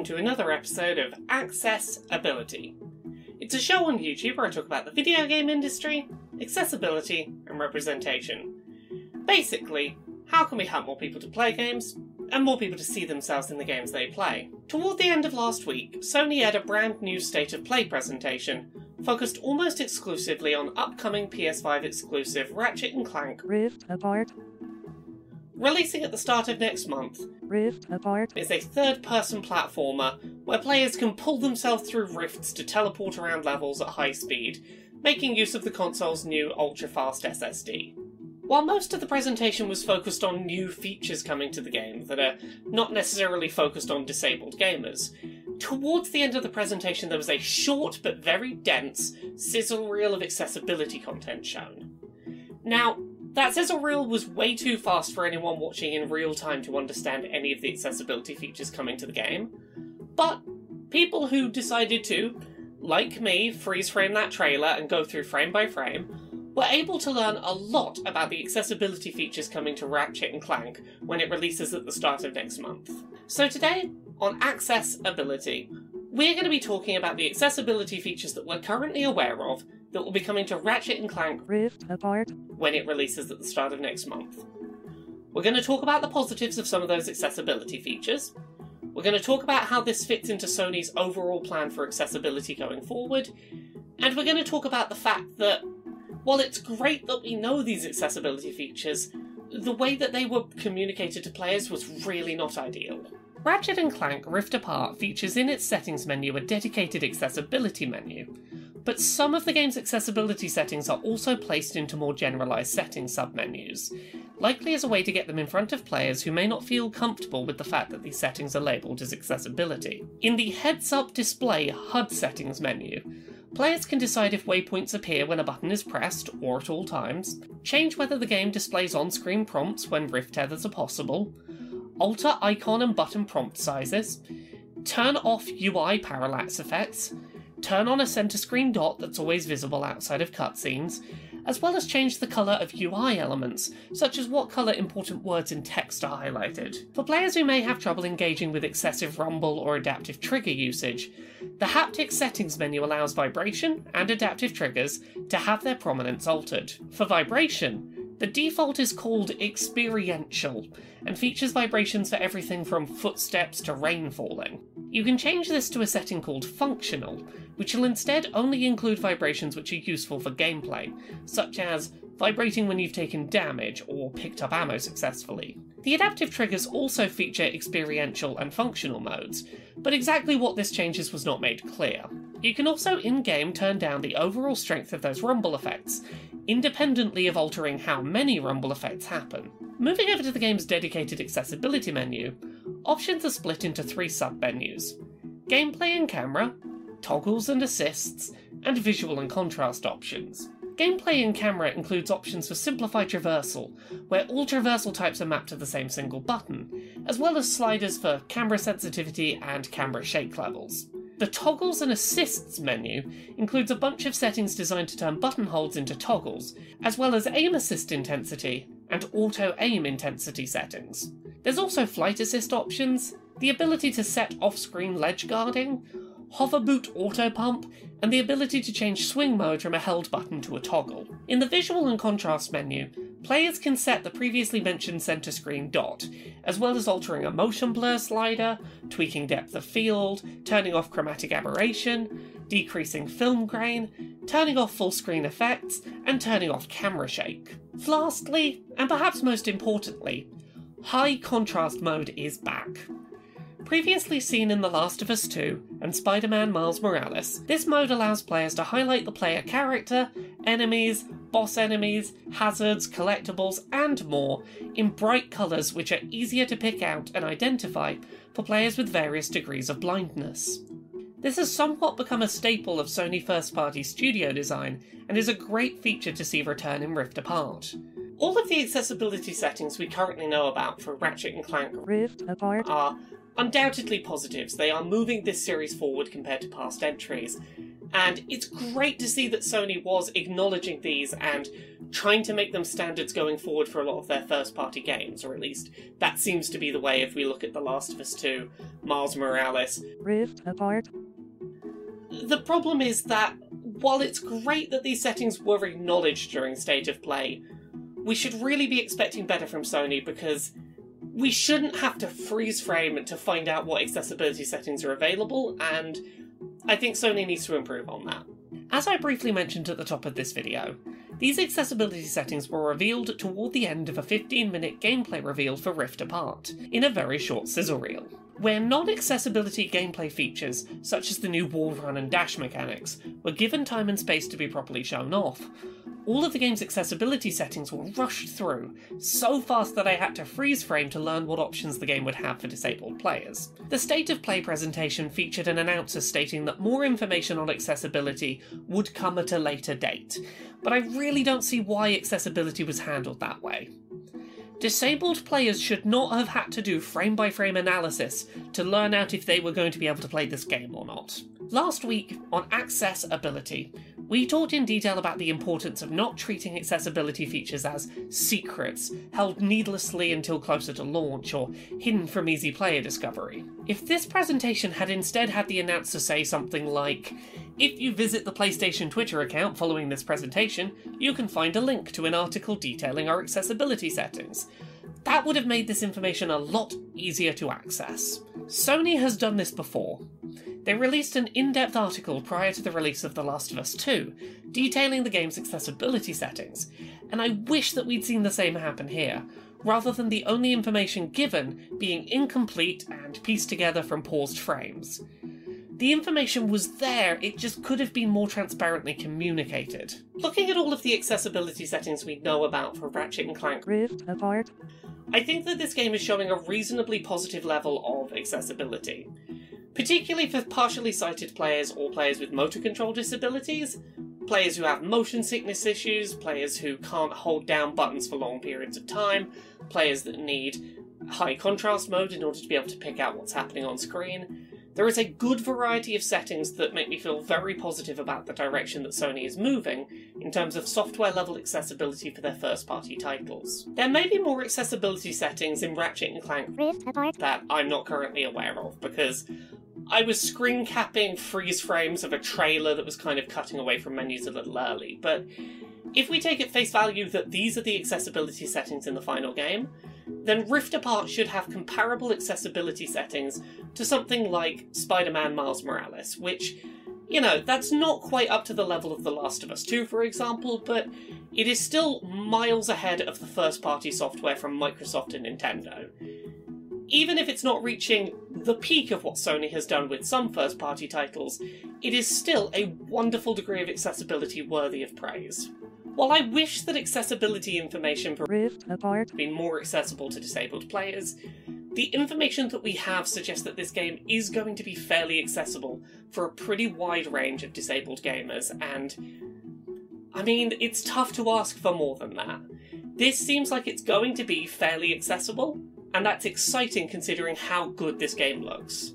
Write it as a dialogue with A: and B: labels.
A: welcome to another episode of Access Ability. It's a show on YouTube where I talk about the video game industry, accessibility, and representation. Basically, how can we help more people to play games, and more people to see themselves in the games they play? Toward the end of last week, Sony had a brand new State of Play presentation, focused almost exclusively on upcoming PS5 exclusive Ratchet and Clank.
B: Rift Apart.
A: Releasing at the start of next month,
B: Rift Apart.
A: is a third person platformer where players can pull themselves through rifts to teleport around levels at high speed, making use of the console's new ultra fast SSD. While most of the presentation was focused on new features coming to the game that are not necessarily focused on disabled gamers, towards the end of the presentation there was a short but very dense sizzle reel of accessibility content shown. Now, that sizzle reel was way too fast for anyone watching in real time to understand any of the accessibility features coming to the game, but people who decided to, like me, freeze frame that trailer and go through frame by frame, were able to learn a lot about the accessibility features coming to Ratchet and Clank when it releases at the start of next month. So today, on Access Ability, we're going to be talking about the accessibility features that we're currently aware of that will be coming to Ratchet and Clank
B: Rift Apart.
A: when it releases at the start of next month. We're going to talk about the positives of some of those accessibility features. We're going to talk about how this fits into Sony's overall plan for accessibility going forward. And we're going to talk about the fact that while it's great that we know these accessibility features, the way that they were communicated to players was really not ideal. Ratchet and Clank Rift Apart features in its settings menu a dedicated accessibility menu, but some of the game's accessibility settings are also placed into more generalised settings submenus, likely as a way to get them in front of players who may not feel comfortable with the fact that these settings are labelled as accessibility. In the Heads Up Display HUD settings menu, Players can decide if waypoints appear when a button is pressed or at all times, change whether the game displays on screen prompts when rift tethers are possible, alter icon and button prompt sizes, turn off UI parallax effects, turn on a centre screen dot that's always visible outside of cutscenes, as well as change the colour of UI elements, such as what colour important words and text are highlighted. For players who may have trouble engaging with excessive rumble or adaptive trigger usage, the haptic settings menu allows vibration and adaptive triggers to have their prominence altered. For vibration, the default is called experiential and features vibrations for everything from footsteps to rain falling. You can change this to a setting called functional, which will instead only include vibrations which are useful for gameplay, such as vibrating when you've taken damage or picked up ammo successfully. The adaptive triggers also feature experiential and functional modes, but exactly what this changes was not made clear. You can also in game turn down the overall strength of those rumble effects, independently of altering how many rumble effects happen. Moving over to the game's dedicated accessibility menu, options are split into three sub menus gameplay and camera, toggles and assists, and visual and contrast options. Gameplay in camera includes options for simplified traversal, where all traversal types are mapped to the same single button, as well as sliders for camera sensitivity and camera shake levels. The Toggles and Assists menu includes a bunch of settings designed to turn button holds into toggles, as well as aim assist intensity and auto aim intensity settings. There's also flight assist options, the ability to set off screen ledge guarding, hover boot auto pump, and the ability to change swing mode from a held button to a toggle. In the visual and contrast menu, players can set the previously mentioned center screen dot, as well as altering a motion blur slider, tweaking depth of field, turning off chromatic aberration, decreasing film grain, turning off full screen effects, and turning off camera shake. Lastly, and perhaps most importantly, high contrast mode is back. Previously seen in The Last of Us 2 and Spider Man Miles Morales, this mode allows players to highlight the player character, enemies, boss enemies, hazards, collectibles, and more in bright colours which are easier to pick out and identify for players with various degrees of blindness. This has somewhat become a staple of Sony first party studio design and is a great feature to see return in Rift Apart. All of the accessibility settings we currently know about for Ratchet and Clank
B: Rift Apart.
A: are undoubtedly positives. They are moving this series forward compared to past entries. And it's great to see that Sony was acknowledging these and trying to make them standards going forward for a lot of their first party games, or at least that seems to be the way if we look at The Last of Us 2, Miles Morales.
B: Rift apart.
A: The problem is that while it's great that these settings were acknowledged during State of Play, we should really be expecting better from Sony because we shouldn't have to freeze frame to find out what accessibility settings are available, and I think Sony needs to improve on that. As I briefly mentioned at the top of this video, these accessibility settings were revealed toward the end of a 15 minute gameplay reveal for Rift Apart, in a very short sizzle reel. Where non accessibility gameplay features, such as the new wall run and dash mechanics, were given time and space to be properly shown off, all of the game's accessibility settings were rushed through, so fast that I had to freeze frame to learn what options the game would have for disabled players. The State of Play presentation featured an announcer stating that more information on accessibility would come at a later date, but I really don't see why Access Ability was handled that way. Disabled players should not have had to do frame by frame analysis to learn out if they were going to be able to play this game or not. Last week, on accessibility, we talked in detail about the importance of not treating accessibility features as secrets, held needlessly until closer to launch, or hidden from easy player discovery. If this presentation had instead had the announcer say something like, if you visit the PlayStation Twitter account following this presentation, you can find a link to an article detailing our accessibility settings. That would have made this information a lot easier to access. Sony has done this before. They released an in depth article prior to the release of The Last of Us 2, detailing the game's accessibility settings, and I wish that we'd seen the same happen here, rather than the only information given being incomplete and pieced together from paused frames. The information was there, it just could have been more transparently communicated. Looking at all of the accessibility settings we know about for Ratchet and Clank,
B: Rift apart.
A: I think that this game is showing a reasonably positive level of accessibility. Particularly for partially sighted players or players with motor control disabilities, players who have motion sickness issues, players who can't hold down buttons for long periods of time, players that need high contrast mode in order to be able to pick out what's happening on screen. There is a good variety of settings that make me feel very positive about the direction that Sony is moving in terms of software level accessibility for their first party titles. There may be more accessibility settings in Ratchet and Clank that I'm not currently aware of because I was screen capping freeze frames of a trailer that was kind of cutting away from menus a little early, but if we take at face value that these are the accessibility settings in the final game, then Rift Apart should have comparable accessibility settings to something like Spider Man Miles Morales, which, you know, that's not quite up to the level of The Last of Us 2, for example, but it is still miles ahead of the first party software from Microsoft and Nintendo. Even if it's not reaching the peak of what Sony has done with some first party titles, it is still a wonderful degree of accessibility worthy of praise. While I wish that accessibility information for
B: Rift apart.
A: had been more accessible to disabled players, the information that we have suggests that this game is going to be fairly accessible for a pretty wide range of disabled gamers, and I mean, it's tough to ask for more than that. This seems like it's going to be fairly accessible, and that's exciting considering how good this game looks.